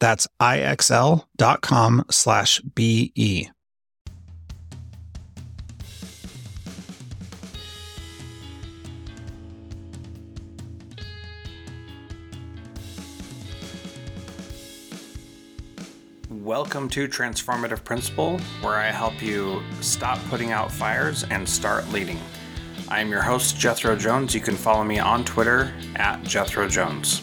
That's ixl.com slash BE. Welcome to Transformative Principal, where I help you stop putting out fires and start leading. I am your host, Jethro Jones. You can follow me on Twitter at Jethro Jones.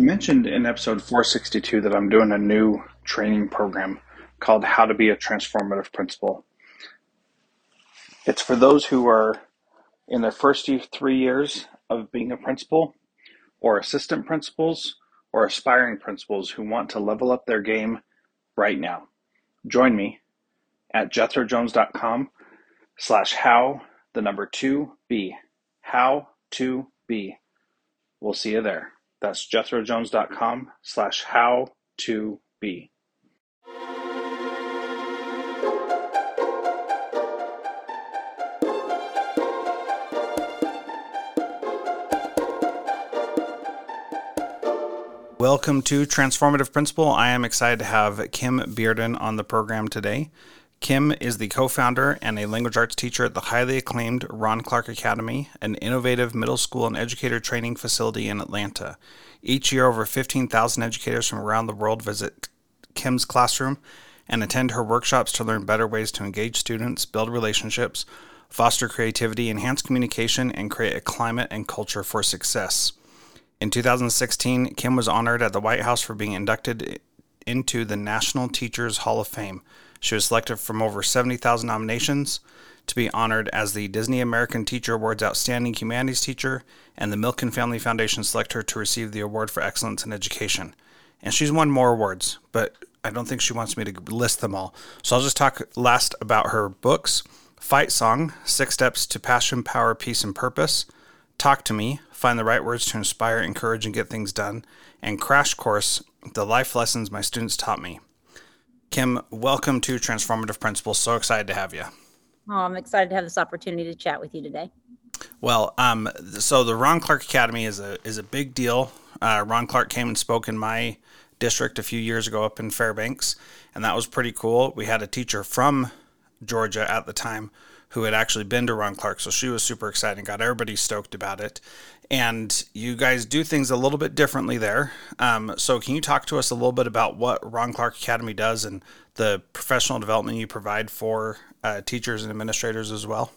I mentioned in episode 462 that I'm doing a new training program called How to Be a Transformative Principal. It's for those who are in their first three years of being a principal, or assistant principals, or aspiring principals who want to level up their game right now. Join me at jethrojones.com slash how the number two B. How to be. We'll see you there. That's jethrojones.com slash how to be. Welcome to Transformative Principal. I am excited to have Kim Bearden on the program today. Kim is the co founder and a language arts teacher at the highly acclaimed Ron Clark Academy, an innovative middle school and educator training facility in Atlanta. Each year, over 15,000 educators from around the world visit Kim's classroom and attend her workshops to learn better ways to engage students, build relationships, foster creativity, enhance communication, and create a climate and culture for success. In 2016, Kim was honored at the White House for being inducted into the National Teachers Hall of Fame. She was selected from over 70,000 nominations to be honored as the Disney American Teacher Awards Outstanding Humanities Teacher, and the Milken Family Foundation select her to receive the Award for Excellence in Education. And she's won more awards, but I don't think she wants me to list them all. So I'll just talk last about her books Fight Song Six Steps to Passion, Power, Peace, and Purpose. Talk to Me, find the right words to inspire, encourage, and get things done, and Crash Course, the life lessons my students taught me. Kim, welcome to Transformative Principals. So excited to have you. Oh, I'm excited to have this opportunity to chat with you today. Well, um, so the Ron Clark Academy is a is a big deal. Uh, Ron Clark came and spoke in my district a few years ago up in Fairbanks, and that was pretty cool. We had a teacher from Georgia at the time who had actually been to Ron Clark. So she was super excited, and got everybody stoked about it. And you guys do things a little bit differently there. Um, so can you talk to us a little bit about what Ron Clark Academy does and the professional development you provide for uh, teachers and administrators as well?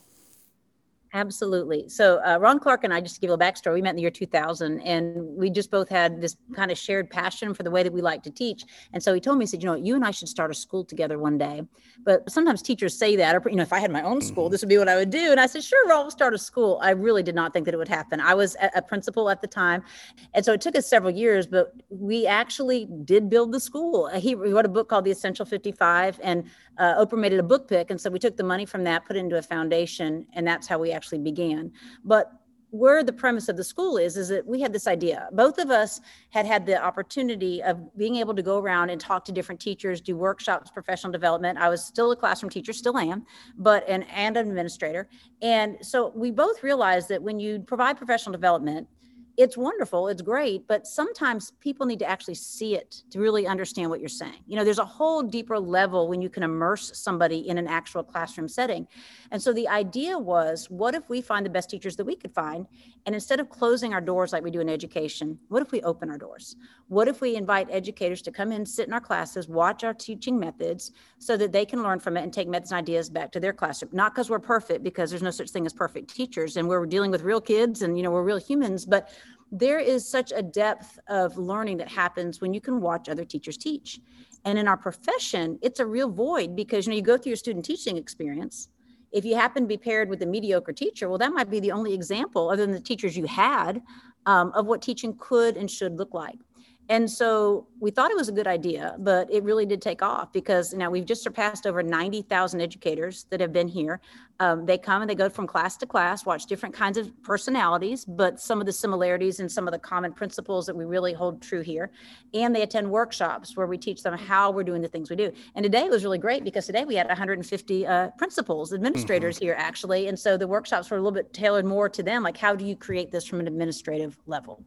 Absolutely. So uh, Ron Clark and I, just to give you a backstory, we met in the year 2000, and we just both had this kind of shared passion for the way that we like to teach. And so he told me, he said, you know, you and I should start a school together one day. But sometimes teachers say that, or you know, if I had my own school, mm-hmm. this would be what I would do. And I said, sure, Ron, we'll start a school. I really did not think that it would happen. I was a, principal at the time, and so it took us several years, but we actually did build the school. He, he wrote a book called The Essential 55, and uh, Oprah made it a book pick, and so we took the money from that, put it into a foundation, and that's how we actually began. But where the premise of the school is is that we had this idea. Both of us had had the opportunity of being able to go around and talk to different teachers do workshops professional development. I was still a classroom teacher still am but an and an administrator. And so we both realized that when you provide professional development it's wonderful it's great but sometimes people need to actually see it to really understand what you're saying. You know there's a whole deeper level when you can immerse somebody in an actual classroom setting. And so the idea was what if we find the best teachers that we could find and instead of closing our doors like we do in education what if we open our doors? What if we invite educators to come in sit in our classes watch our teaching methods so that they can learn from it and take methods and ideas back to their classroom not because we're perfect because there's no such thing as perfect teachers and we're dealing with real kids and you know we're real humans but there is such a depth of learning that happens when you can watch other teachers teach. And in our profession, it's a real void because you know you go through your student teaching experience. If you happen to be paired with a mediocre teacher, well, that might be the only example, other than the teachers you had, um, of what teaching could and should look like. And so we thought it was a good idea, but it really did take off because now we've just surpassed over 90,000 educators that have been here. Um, they come and they go from class to class, watch different kinds of personalities, but some of the similarities and some of the common principles that we really hold true here. And they attend workshops where we teach them how we're doing the things we do. And today was really great because today we had 150 uh, principals, administrators mm-hmm. here actually. And so the workshops were a little bit tailored more to them, like how do you create this from an administrative level?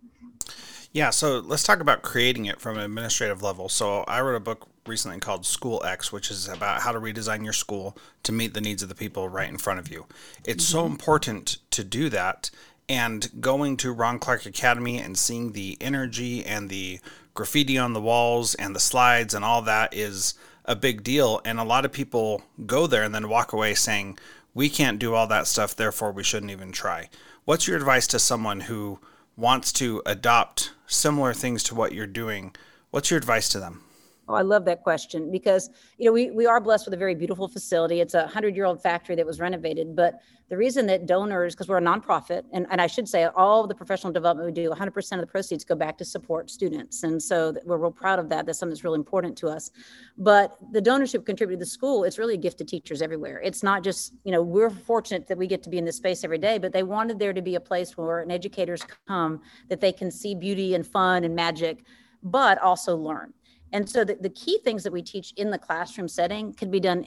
Yeah, so let's talk about creating it from an administrative level. So I wrote a book recently called School X, which is about how to redesign your school to meet the needs of the people right in front of you. It's mm-hmm. so important to do that. And going to Ron Clark Academy and seeing the energy and the graffiti on the walls and the slides and all that is a big deal. And a lot of people go there and then walk away saying, we can't do all that stuff, therefore we shouldn't even try. What's your advice to someone who wants to adopt similar things to what you're doing, what's your advice to them? Oh, I love that question because you know we we are blessed with a very beautiful facility. It's a hundred year old factory that was renovated, but the reason that donors, because we're a nonprofit, and, and I should say all the professional development we do, 100% of the proceeds go back to support students, and so we're real proud of that. That's something that's really important to us. But the donors who contribute to the school, it's really a gift to teachers everywhere. It's not just you know we're fortunate that we get to be in this space every day, but they wanted there to be a place where an educators come that they can see beauty and fun and magic, but also learn. And so the, the key things that we teach in the classroom setting can be done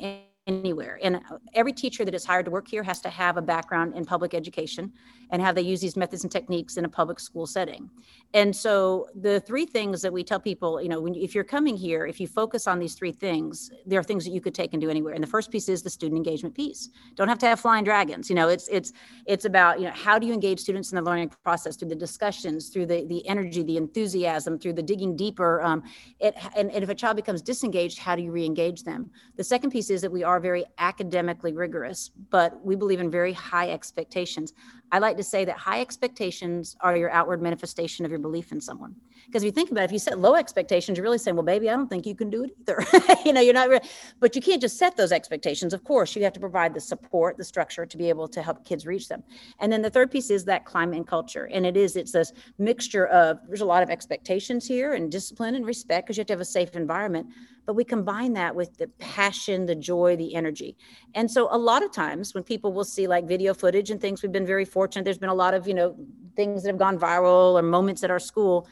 anywhere. And every teacher that is hired to work here has to have a background in public education and how they use these methods and techniques in a public school setting. And so the three things that we tell people, you know, when, if you're coming here, if you focus on these three things, there are things that you could take and do anywhere. And the first piece is the student engagement piece. Don't have to have flying dragons. You know, it's it's it's about you know how do you engage students in the learning process through the discussions, through the the energy, the enthusiasm, through the digging deeper. Um, it and, and if a child becomes disengaged, how do you re-engage them? The second piece is that we are very academically rigorous, but we believe in very high expectations. I like to say that high expectations are your outward manifestation of your belief in someone. Because if you think about it, if you set low expectations, you're really saying, well, baby, I don't think you can do it either. you know, you're not, re- but you can't just set those expectations. Of course, you have to provide the support, the structure to be able to help kids reach them. And then the third piece is that climate and culture. And it is, it's this mixture of, there's a lot of expectations here and discipline and respect because you have to have a safe environment but we combine that with the passion, the joy, the energy. And so a lot of times when people will see like video footage and things, we've been very fortunate. There's been a lot of, you know, things that have gone viral or moments at our school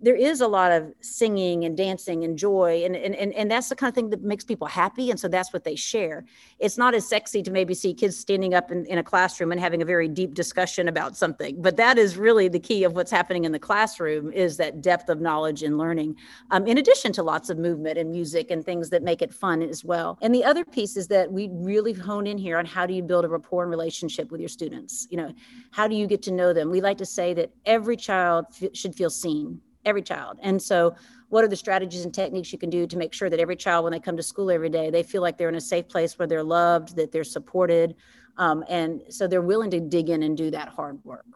there is a lot of singing and dancing and joy and, and and and that's the kind of thing that makes people happy and so that's what they share. It's not as sexy to maybe see kids standing up in, in a classroom and having a very deep discussion about something but that is really the key of what's happening in the classroom is that depth of knowledge and learning um, in addition to lots of movement and music and things that make it fun as well. And the other piece is that we really hone in here on how do you build a rapport and relationship with your students? You know how do you get to know them? We like to say that every child f- should feel seen every child. And so, what are the strategies and techniques you can do to make sure that every child, when they come to school every day, they feel like they're in a safe place where they're loved, that they're supported, Um, and so they're willing to dig in and do that hard work.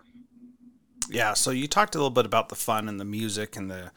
Yeah. So you talked a little bit about the fun and the music and the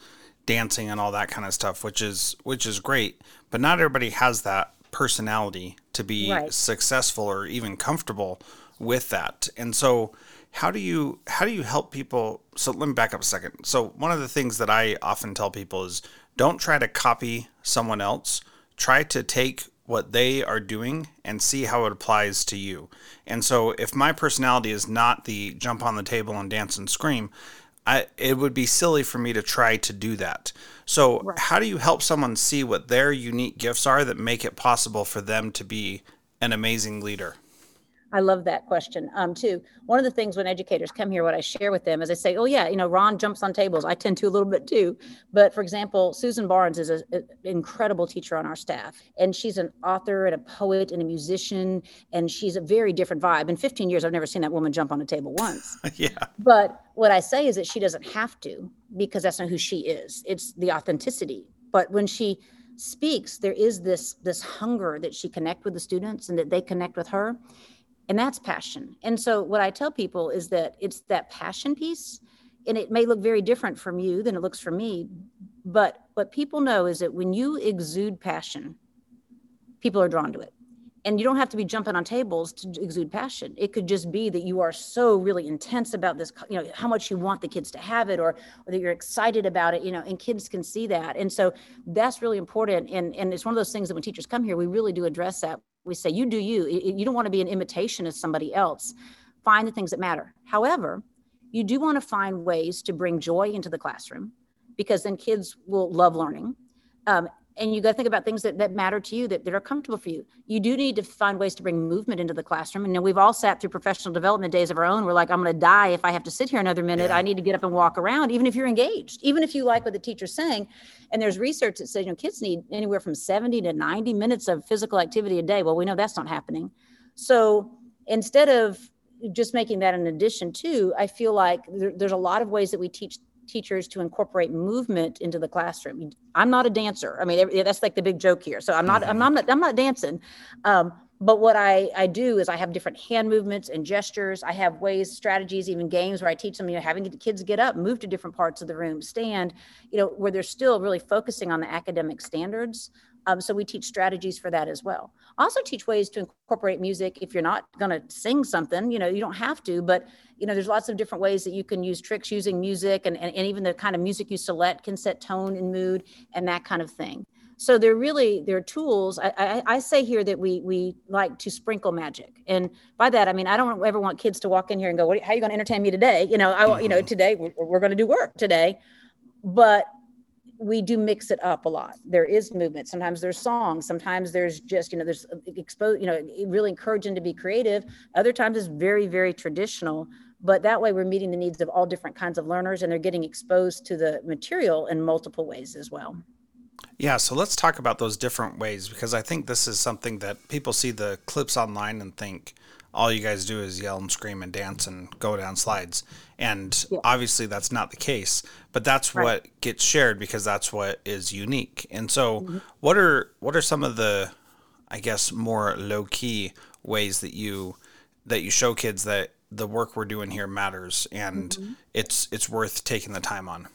dancing and all that kind of stuff, which is which is great. But not everybody has that personality to be right. successful or even comfortable with that. And so how do you how do you help people so let me back up a second. So one of the things that I often tell people is don't try to copy someone else. Try to take what they are doing and see how it applies to you. And so if my personality is not the jump on the table and dance and scream, I, it would be silly for me to try to do that. So, right. how do you help someone see what their unique gifts are that make it possible for them to be an amazing leader? I love that question um, too. One of the things when educators come here, what I share with them is I say, "Oh yeah, you know, Ron jumps on tables. I tend to a little bit too." But for example, Susan Barnes is an incredible teacher on our staff, and she's an author and a poet and a musician, and she's a very different vibe. In 15 years, I've never seen that woman jump on a table once. yeah. But what I say is that she doesn't have to because that's not who she is. It's the authenticity. But when she speaks, there is this this hunger that she connect with the students and that they connect with her and that's passion. And so what i tell people is that it's that passion piece and it may look very different from you than it looks for me but what people know is that when you exude passion people are drawn to it. And you don't have to be jumping on tables to exude passion. It could just be that you are so really intense about this you know how much you want the kids to have it or, or that you're excited about it you know and kids can see that. And so that's really important and and it's one of those things that when teachers come here we really do address that we say you do you. You don't want to be an imitation of somebody else. Find the things that matter. However you do want to find ways to bring joy into the classroom because then kids will love learning. Um, and you got to think about things that, that matter to you that, that are comfortable for you. You do need to find ways to bring movement into the classroom. And we've all sat through professional development days of our own. We're like i'm going to die if i have to sit here another minute. Yeah. i need to get up and walk around even if you're engaged even if you like what the teacher's saying. And there's research that says you know kids need anywhere from 70 to 90 minutes of physical activity a day. Well we know that's not happening. So instead of just making that an addition to i feel like there, there's a lot of ways that we teach teachers to incorporate movement into the classroom. I'm not a dancer. I mean, that's like the big joke here. So I'm not, I'm not, I'm not dancing. Um, but what I, I do is I have different hand movements and gestures. I have ways, strategies, even games where I teach them, you know, having the kids get up, move to different parts of the room, stand, you know, where they're still really focusing on the academic standards. Um, so we teach strategies for that as well. Also teach ways to incorporate music. If you're not going to sing something, you know, you don't have to, but you know, there's lots of different ways that you can use tricks using music and, and, and even the kind of music you select can set tone and mood and that kind of thing. So they're really they're tools. I, I, I, say here that we we like to sprinkle magic, and by that I mean I don't ever want kids to walk in here and go, "How are you going to entertain me today?" You know, I want you know mm-hmm. today we're, we're going to do work today, but we do mix it up a lot. There is movement. Sometimes there's songs. Sometimes there's just, you know, there's uh, expose, you know, really encouraging to be creative. Other times it's very, very traditional. But that way we're meeting the needs of all different kinds of learners and they're getting exposed to the material in multiple ways as well. Yeah, so let's talk about those different ways because I think this is something that people see the clips online and think, all you guys do is yell and scream and dance and go down slides. And yeah. obviously that's not the case, but that's right. what gets shared because that's what is unique. And so mm-hmm. what are what are some of the I guess more low key ways that you that you show kids that the work we're doing here matters and mm-hmm. it's it's worth taking the time on.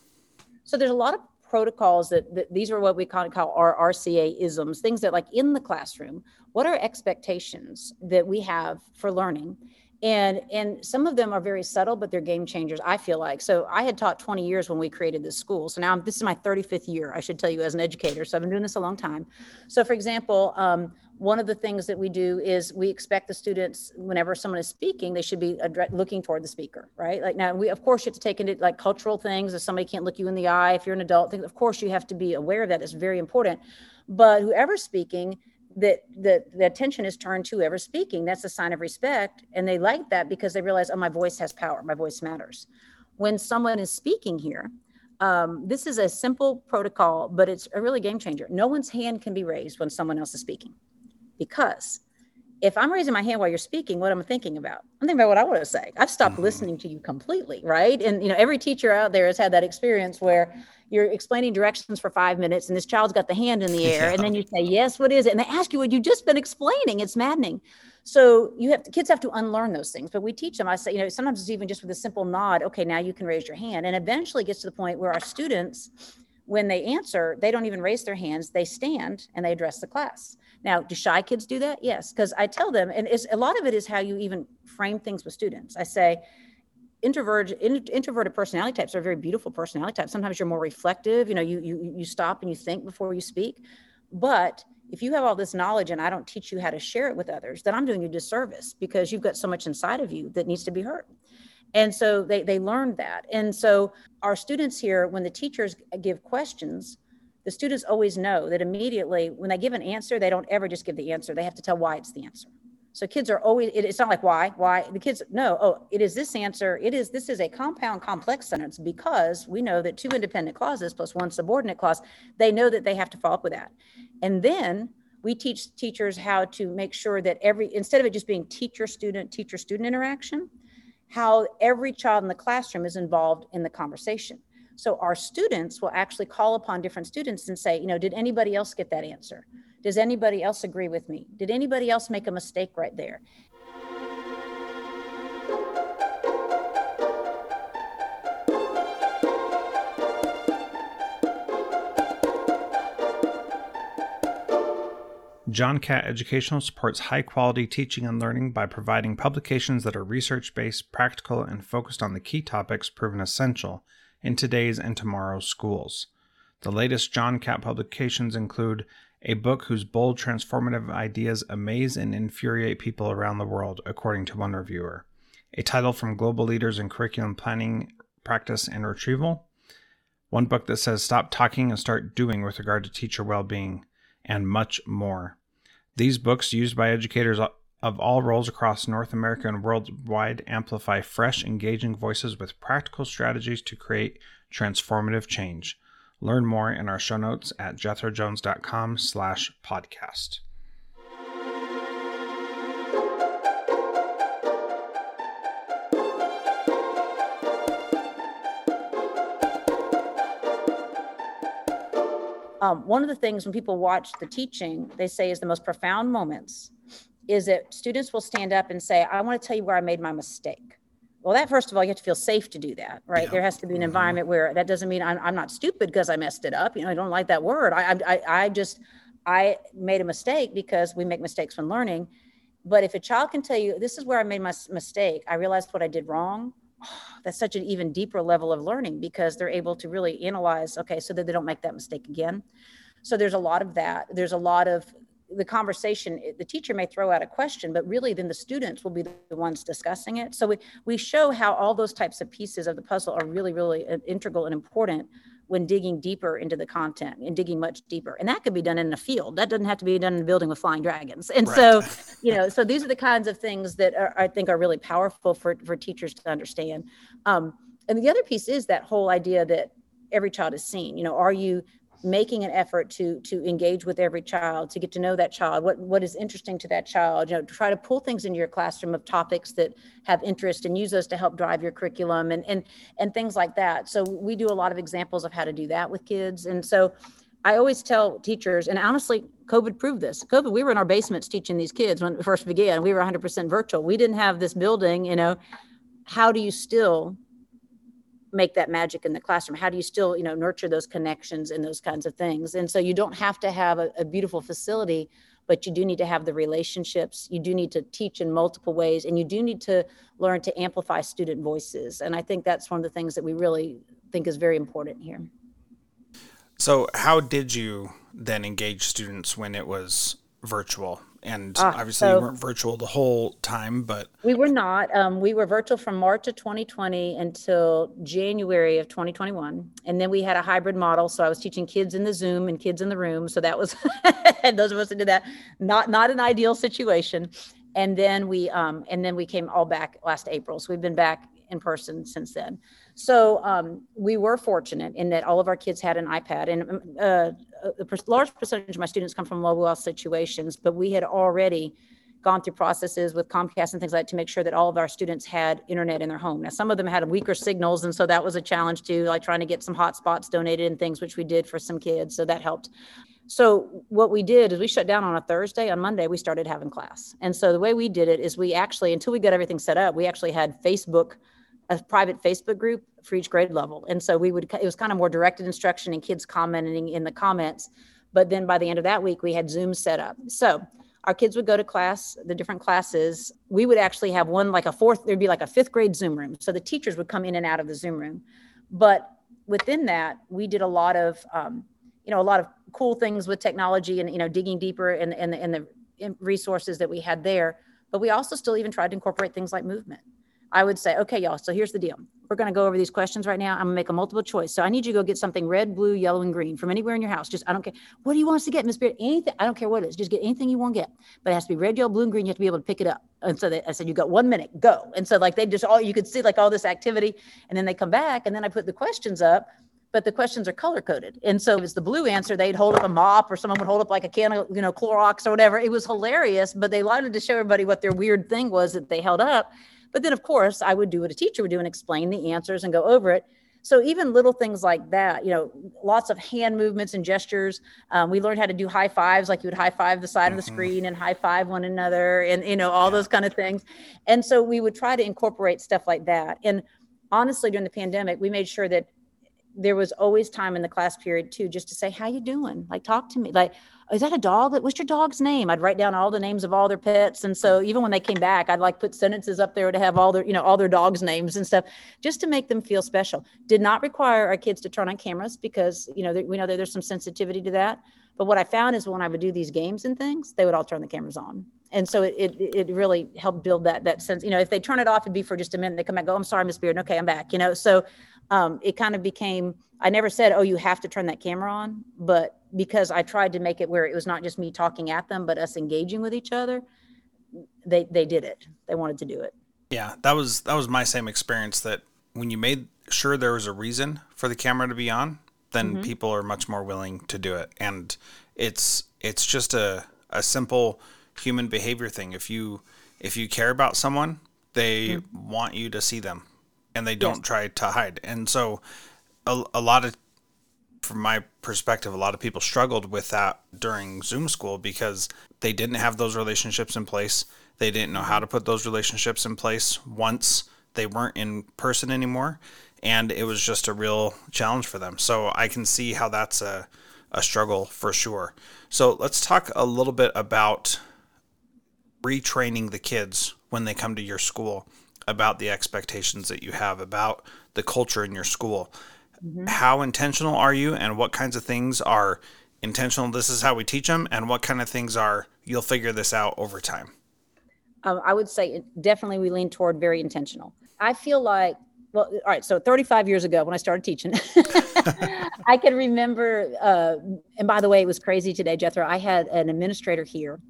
So there's a lot of protocols that, that these are what we call, call our RCA isms, things that like in the classroom, what are expectations that we have for learning? and and some of them are very subtle but they're game changers i feel like. So i had taught 20 years when we created this school. So now I'm, this is my 35th year i should tell you as an educator. So i've been doing this a long time. So for example um, one of the things that we do is we expect the students whenever someone is speaking they should be looking toward the speaker right? Like now we of course you have to take into like cultural things. If somebody can't look you in the eye if you're an adult of course you have to be aware of that. It's very important. But whoever's speaking that the, the attention is turned to whoever's speaking. That's a sign of respect and they like that because they realize oh my voice has power. My voice matters. When someone is speaking here um, this is a simple protocol but it's a really game changer. No one's hand can be raised when someone else is speaking because if I'm raising my hand while you're speaking, what I'm thinking about? I'm thinking about what I want to say. I've stopped mm-hmm. listening to you completely, right? And you know, every teacher out there has had that experience where you're explaining directions for five minutes and this child's got the hand in the air, yeah. and then you say, Yes, what is it? And they ask you what you've just been explaining. It's maddening. So you have kids have to unlearn those things, but we teach them. I say, you know, sometimes it's even just with a simple nod. Okay, now you can raise your hand, and eventually gets to the point where our students, when they answer, they don't even raise their hands. They stand and they address the class. Now, do shy kids do that? Yes, because I tell them, and it's, a lot of it is how you even frame things with students. I say, introverted introverted personality types are very beautiful personality types. Sometimes you're more reflective. You know, you you you stop and you think before you speak. But if you have all this knowledge and I don't teach you how to share it with others, then I'm doing you a disservice because you've got so much inside of you that needs to be heard. And so they they learned that. And so our students here, when the teachers give questions, the students always know that immediately when they give an answer, they don't ever just give the answer. They have to tell why it's the answer. So kids are always, it's not like why, why the kids know, oh, it is this answer. It is, this is a compound complex sentence because we know that two independent clauses plus one subordinate clause, they know that they have to follow up with that. And then we teach teachers how to make sure that every, instead of it just being teacher student, teacher student interaction, how every child in the classroom is involved in the conversation. So our students will actually call upon different students and say, you know, did anybody else get that answer? Does anybody else agree with me? Did anybody else make a mistake right there? John Catt Educational supports high quality teaching and learning by providing publications that are research based, practical, and focused on the key topics proven essential in today's and tomorrow's schools. The latest John Catt publications include a book whose bold, transformative ideas amaze and infuriate people around the world, according to one reviewer. A title from global leaders in curriculum planning, practice, and retrieval. One book that says stop talking and start doing with regard to teacher well being, and much more. These books, used by educators of all roles across North America and worldwide, amplify fresh, engaging voices with practical strategies to create transformative change. Learn more in our show notes at jethrojones.com slash podcast. Um, one of the things when people watch the teaching, they say is the most profound moments is that students will stand up and say, I want to tell you where I made my mistake. Well, that first of all, you have to feel safe to do that, right? Yeah. There has to be an mm-hmm. environment where that doesn't mean I'm, I'm not stupid because I messed it up. You know, I don't like that word. I, I, I just, I made a mistake because we make mistakes when learning. But if a child can tell you, this is where I made my mistake, I realized what I did wrong. That's such an even deeper level of learning because they're able to really analyze, okay, so that they don't make that mistake again. So there's a lot of that. There's a lot of the conversation the teacher may throw out a question but really then the students will be the ones discussing it so we, we show how all those types of pieces of the puzzle are really really uh, integral and important when digging deeper into the content and digging much deeper. And that could be done in a field. That doesn't have to be done in a building with flying dragons. And right. so you know so these are the kinds of things that are, i think are really powerful for, for teachers to understand. Um, and the other piece is that whole idea that every child is seen. You know are you making an effort to to engage with every child to get to know that child what what is interesting to that child you know try to pull things into your classroom of topics that have interest and use those to help drive your curriculum and and and things like that so we do a lot of examples of how to do that with kids and so I always tell teachers, and honestly, COVID proved this. COVID, we were in our basements teaching these kids when it first began. We were 100% virtual. We didn't have this building, you know. How do you still make that magic in the classroom? How do you still you know nurture those connections and those kinds of things? And so you don't have to have a, a, beautiful facility but you do need to have the relationships. You do need to teach in multiple ways and you do need to learn to amplify student voices. And i think that's one of the things that we really think is very important here. So how did you then engage students when it was virtual and ah, obviously so, you weren't virtual the whole time but we were not um, we were virtual from march of 2020 until january of 2021 and then we had a hybrid model so i was teaching kids in the zoom and kids in the room so that was and those of us that did that not not an ideal situation. And then we um, and then we came all back last april so we've been back in person since then so um, we were fortunate in that all of our kids had an ipad and um, uh, a large percentage of my students come from low wealth situations, but we had already gone through processes with Comcast and things like that to make sure that all of our students had internet in their home. Now, some of them had weaker signals, and so that was a challenge too, like trying to get some hotspots donated and things, which we did for some kids. So that helped. so what we did is we shut down on a Thursday. On Monday, we started having class. And so the way we did it is we actually, until we got everything set up, we actually had Facebook, a private Facebook group for each grade level. And so we would, it was kind of more directed instruction and kids commenting in the comments. But then by the end of that week, we had Zoom set up. So our kids would go to class, the different classes. We would actually have one like a fourth, there'd be like a fifth grade Zoom room. So the teachers would come in and out of the Zoom room. But within that, we did a lot of, um, you know, a lot of cool things with technology and, you know, digging deeper in, in, in the resources that we had there. But we also still even tried to incorporate things like movement. I would say, okay, y'all, so here's the deal. We're going to go over these questions right now. I'm going to make a multiple choice. So I need you to go get something red, blue, yellow, and green from anywhere in your house. Just, I don't care. What do you want us to get, Miss Beard? Anything. I don't care what it is. Just get anything you want to get. But it has to be red, yellow, blue, and green. You have to be able to pick it up. And so they, I said, you got one minute, go. And so like they just all, you could see like all this activity. And then they come back and then I put the questions up but the questions are color coded. And so it was the blue answer, they'd hold up a mop or someone would hold up like a can of, you know, Clorox or whatever. It was hilarious, but they wanted to show everybody what their weird thing was that they held up. But then, of course, I would do what a teacher would do and explain the answers and go over it. So even little things like that, you know, lots of hand movements and gestures. Um, we learned how to do high fives, like you would high five the side mm-hmm. of the mm-hmm. screen and high five one another, and you know all those kind of things. And so we would try to incorporate stuff like that. And honestly, during the pandemic, we made sure that there was always time in the class period too just to say how you doing like talk to me like is that a dog? What's your dog's name? I'd write down all the names of all their pets and so even when they came back i'd like put sentences up there to have all their you know all their dogs names and stuff just to make them feel special. Did not require our kids to turn on cameras because you know we know that there's some sensitivity to that. But what i found is when i would do these games and things they would all turn the cameras on. And so it, it, it really helped build that that sense you know if they turn it off it'd be for just a minute they come back go i'm sorry miss beard okay i'm back you know? So um, it kind of became i never said oh you have to turn that camera on but because i tried to make it where it was not just me talking at them but us engaging with each other they they did it. They wanted to do it. Yeah that was that was my same experience that when you made sure there was a reason for the camera to be on then mm-hmm. people are much more willing to do it. And it's it's just a a simple human behavior thing. If you if you care about someone they mm-hmm. want you to see them and they don't yes. try to hide. And so a, a lot of from my perspective, a lot of people struggled with that during Zoom school because they didn't have those relationships in place. They didn't know how to put those relationships in place once they weren't in person anymore. And it was just a real challenge for them. So I can see how that's a, a struggle for sure. So let's talk a little bit about retraining the kids when they come to your school about the expectations that you have about the culture in your school. Mm-hmm. How intentional are you, and what kinds of things are intentional? This is how we teach them, and what kind of things are you'll figure this out over time? Um, I would say definitely we lean toward very intentional. I feel like, well, all right, so 35 years ago when I started teaching, I can remember, uh, and by the way, it was crazy today, Jethro. I had an administrator here,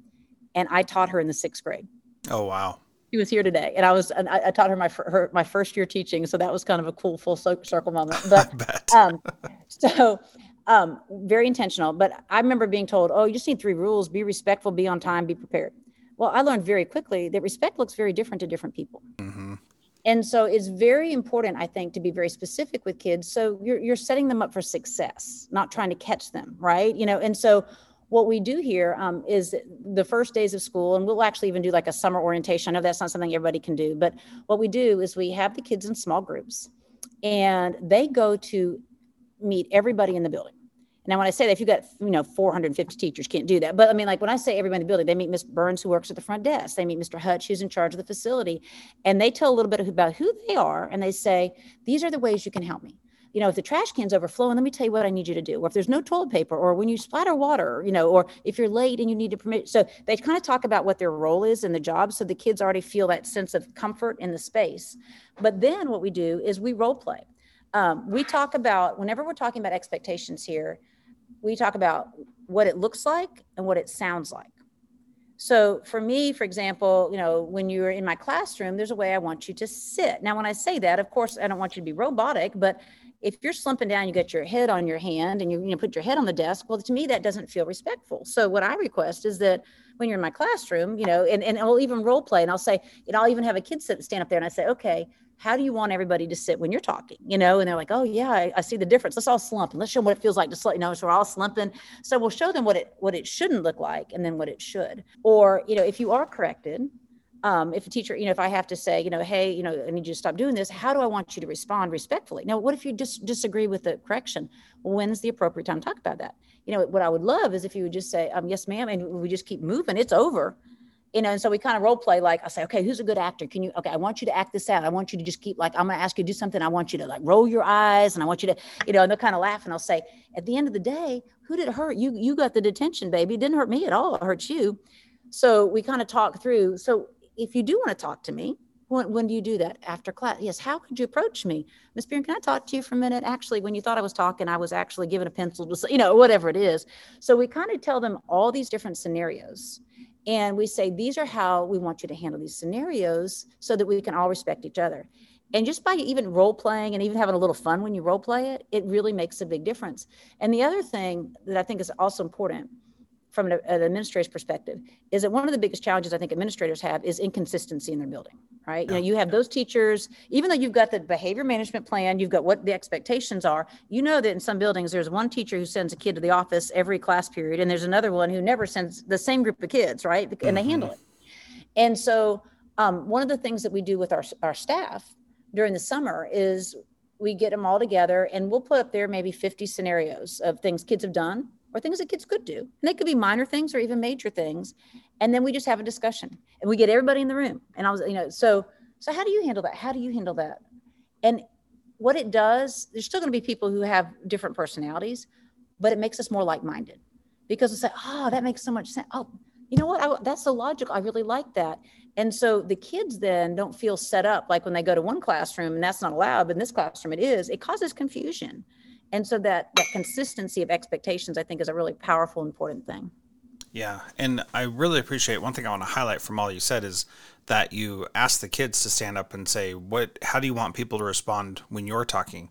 and I taught her in the sixth grade. Oh, wow she was here today, and I was and I, I taught her my her my first year teaching, so that was kind of a cool full circle moment. But um, so um, very intentional. But I remember being told, "Oh, you just need three rules: be respectful, be on time, be prepared." Well, I learned very quickly that respect looks very different to different people. Mm-hmm. And so it's very important, I think, to be very specific with kids. So you're, you're setting them up for success, not trying to catch them, right? You know, and so what we do here um, is the first days of school, and we'll actually even do like a summer orientation. I know that's not something everybody can do, but what we do is we have the kids in small groups and they go to meet everybody in the building. Now, when I say that, if you've got, you know, 450 teachers can't do that. But I mean, like when I say everybody in the building, they meet Miss Burns, who works at the front desk. They meet Mr. Hutch, who's in charge of the facility. And they tell a little bit about who they are. And they say, these are the ways you can help me you know, if the trash can's overflowing, let me tell you what I need you to do. Or if there's no toilet paper, or when you splatter water, you know, or if you're late and you need to permit. So they kind of talk about what their role is in the job. So the kids already feel that sense of comfort in the space. But then what we do is we role play. Um, we talk about, whenever we're talking about expectations here, we talk about what it looks like and what it sounds like. So for me, for example, you know, when you're in my classroom, there's a way I want you to sit. Now, when I say that, of course, I don't want you to be robotic, but if you're slumping down, you got your head on your hand and you, you know, put your head on the desk, well, to me, that doesn't feel respectful. So what I request is that when you're in my classroom, you know, and, and I'll even role play and I'll say, and I'll even have a kid sit, stand up there and I say, okay, how do you want everybody to sit when you're talking? You know and they're like oh yeah i, I see the difference. Let's all slump and let's show them what it feels like to slump you know so we're all slumping. So we'll show them what it what it shouldn't look like and then what it should. Or you know if you are corrected um, if a teacher, you know, if I have to say, you know, hey, you know, I need you to stop doing this, how do I want you to respond respectfully? Now, what if you just disagree with the correction? When's the appropriate time to talk about that? You know, what I would love is if you would just say, um, yes, ma'am, and we just keep moving, it's over. You know, and so we kind of role play like I say, okay, who's a good actor? Can you okay, I want you to act this out. I want you to just keep like I'm gonna ask you to do something. I want you to like roll your eyes and I want you to, you know, and they'll kind of laugh and I'll say, at the end of the day, who did it hurt? You you got the detention, baby. It didn't hurt me at all. It hurt you. So we kind of talk through. So if you do want to talk to me, when, when do you do that after class? Yes. How could you approach me? Miss Beard, can I talk to you for a minute? Actually, when you thought I was talking, I was actually given a pencil, to, you know, whatever it is. So we kind of tell them all these different scenarios. And we say, these are how we want you to handle these scenarios so that we can all respect each other. And just by even role playing and even having a little fun when you role play it, it really makes a big difference. And the other thing that I think is also important from an, an administrator's perspective is that one of the biggest challenges I think administrators have is inconsistency in their building, right? You know, you have those teachers, even though you've got the behavior management plan, you've got what the expectations are, you know that in some buildings there's one teacher who sends a kid to the office every class period, and there's another one who never sends the same group of kids, right? And mm-hmm. they handle it. And so um, one of the things that we do with our, our staff during the summer is we get them all together and we'll put up there maybe 50 scenarios of things kids have done or things that kids could do. And they could be minor things or even major things. And then we just have a discussion and we get everybody in the room. And I was, you know, so so how do you handle that? How do you handle that? And what it does, there's still going to be people who have different personalities, but it makes us more like-minded because it's like, oh, that makes so much sense. Oh, you know what? I, that's so logical. I really like that. And so the kids then don't feel set up like when they go to one classroom and that's not allowed, but in this classroom it is. It causes confusion and so that that consistency of expectations i think is a really powerful important thing. Yeah and i really appreciate one thing i want to highlight from all you said is that you ask the kids to stand up and say what how do you want people to respond when you're talking?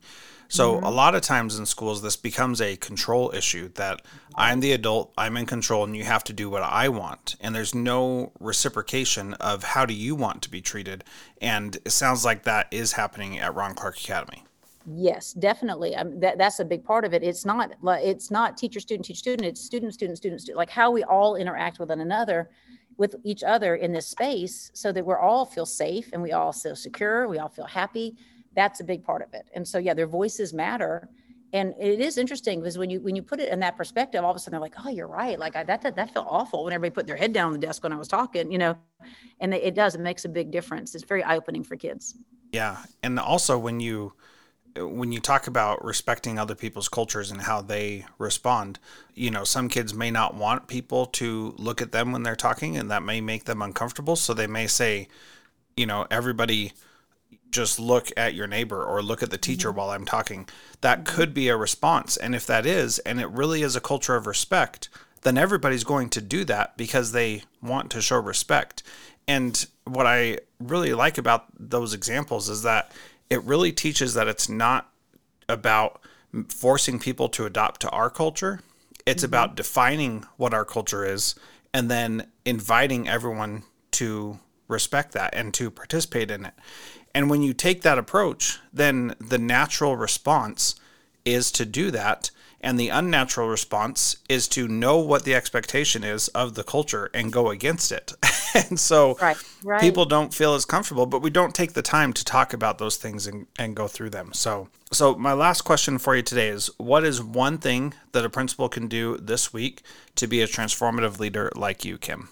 So mm-hmm. a lot of times in schools this becomes a control issue that i'm the adult i'm in control and you have to do what i want. And there's no reciprocation of how do you want to be treated. And it sounds like that is happening at ron clark academy Yes, definitely. Um, that, that's a big part of it. It's not it's not teacher, student, teach, student. It's student, student, student, student. Like how we all interact with one another, with each other in this space, so that we're all feel safe and we all feel secure. We all feel happy. That's a big part of it. And so, yeah, their voices matter. And it is interesting because when you when you put it in that perspective, all of a sudden they're like, "Oh, you're right." Like I, that, that that felt awful when everybody put their head down on the desk when I was talking, you know. And it does. It makes a big difference. It's very eye opening for kids. Yeah, and also when you when you talk about respecting other people's cultures and how they respond, you know, some kids may not want people to look at them when they're talking, and that may make them uncomfortable. So they may say, you know, everybody just look at your neighbor or look at the teacher mm-hmm. while I'm talking. That could be a response. And if that is, and it really is a culture of respect, then everybody's going to do that because they want to show respect. And what I really like about those examples is that it really teaches that it's not about forcing people to adopt to our culture. It's mm-hmm. about defining what our culture is and then inviting everyone to respect that and to participate in it. And when you take that approach, then the natural response is to do that and the unnatural response is to know what the expectation is of the culture and go against it. and so right, right. people don't feel as comfortable, but we don't take the time to talk about those things and, and go through them. So so my last question for you today is what is one thing that a principal can do this week to be a transformative leader like you, Kim?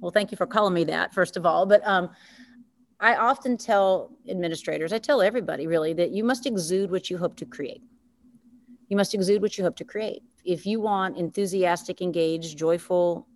Well, thank you for calling me that, first of all. But um I often tell administrators, I tell everybody really, that you must exude what you hope to create. You must exude what you hope to create. If you want enthusiastic, engaged, joyful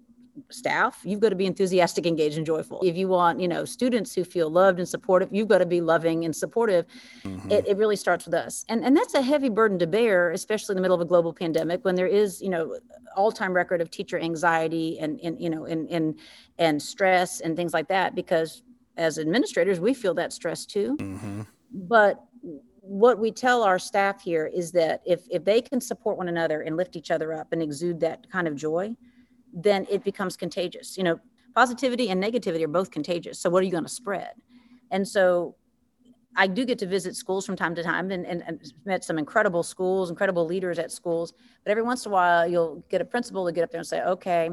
staff, you've got to be enthusiastic, engaged, and joyful. If you want, you know, students who feel loved and supportive, you've got to be loving and supportive. Mm-hmm. It, it really starts with us. And and that's a heavy burden to bear, especially in the middle of a global pandemic when there is, you know, all-time record of teacher anxiety and, and you know, and and and stress and things like that, because as administrators, we feel that stress too. Mm-hmm. But what we tell our staff here is that if if they can support one another and lift each other up and exude that kind of joy then it becomes contagious. You know positivity and negativity are both contagious. So what are you going to spread? And so I do get to visit schools from time to time and, and, and, met some incredible schools, incredible leaders at schools. But every once in a while, you'll get a principal to get up there and say, okay,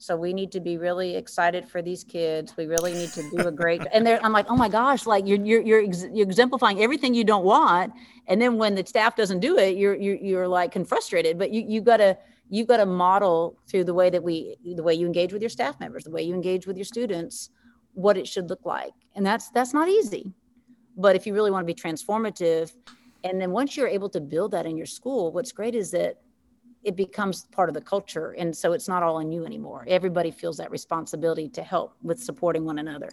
so we need to be really excited for these kids. We really need to do a great. And I'm like, oh my gosh, like you're you're you're, ex- you're, exemplifying everything you don't want. And then when the staff doesn't do it, you're you're, you're like frustrated. But you you gotta you've got to model through the way that we the way you engage with your staff members, the way you engage with your students, what it should look like. And that's that's not easy. But if you really want to be transformative, and then once you're able to build that in your school, what's great is that it becomes part of the culture and so it's not all on you anymore. Everybody feels that responsibility to help with supporting one another.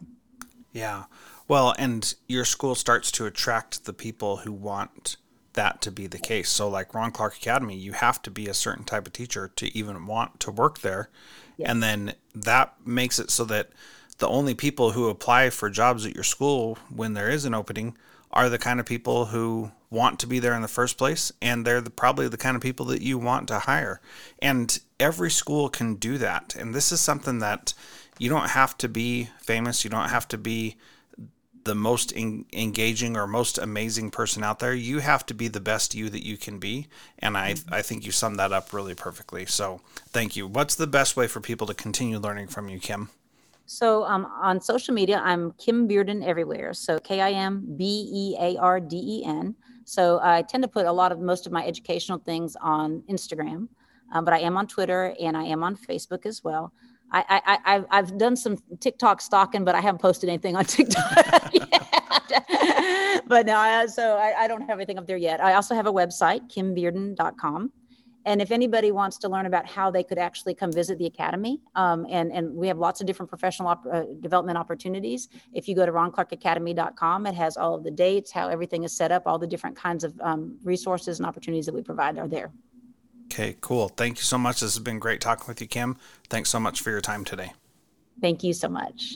Yeah. Well and your school starts to attract the people who want that to be the case. So like ron clark academy you have to be a certain type of teacher to even want to work there. Yes. and then that makes it so that the only people who apply for jobs at your school when there is an opening are the kind of people who want to be there in the first place and they're the, probably the kind of people that you want to hire. And every school can do that. And this is something that you don't have to be famous. You don't have to be the most in, engaging or most amazing person out there. You have to be the best you that you can be. And i mm-hmm. i think you summed that up really perfectly. So thank you. What's the best way for people to continue learning from you kim so um, on social media, I'm Kim Bearden everywhere. So K I M B E A R D E N. So I tend to put a lot of most of my educational things on Instagram, um, but I am on Twitter and I am on Facebook as well. I, I, I have done some TikTok stalking, but I haven't posted anything on TikTok but no, I, so I, I don't have anything up there yet. I also have a website, kimbearden.com. And if anybody wants to learn about how they could actually come visit the academy, um, and, and we have lots of different professional op- uh, development opportunities. If you go to ronclarkacademy.com, it has all of the dates, how everything is set up, all the different kinds of um, resources and opportunities that we provide are there. Okay, cool. Thank you so much. This has been great talking with you, Kim. Thanks so much for your time today. Thank you so much.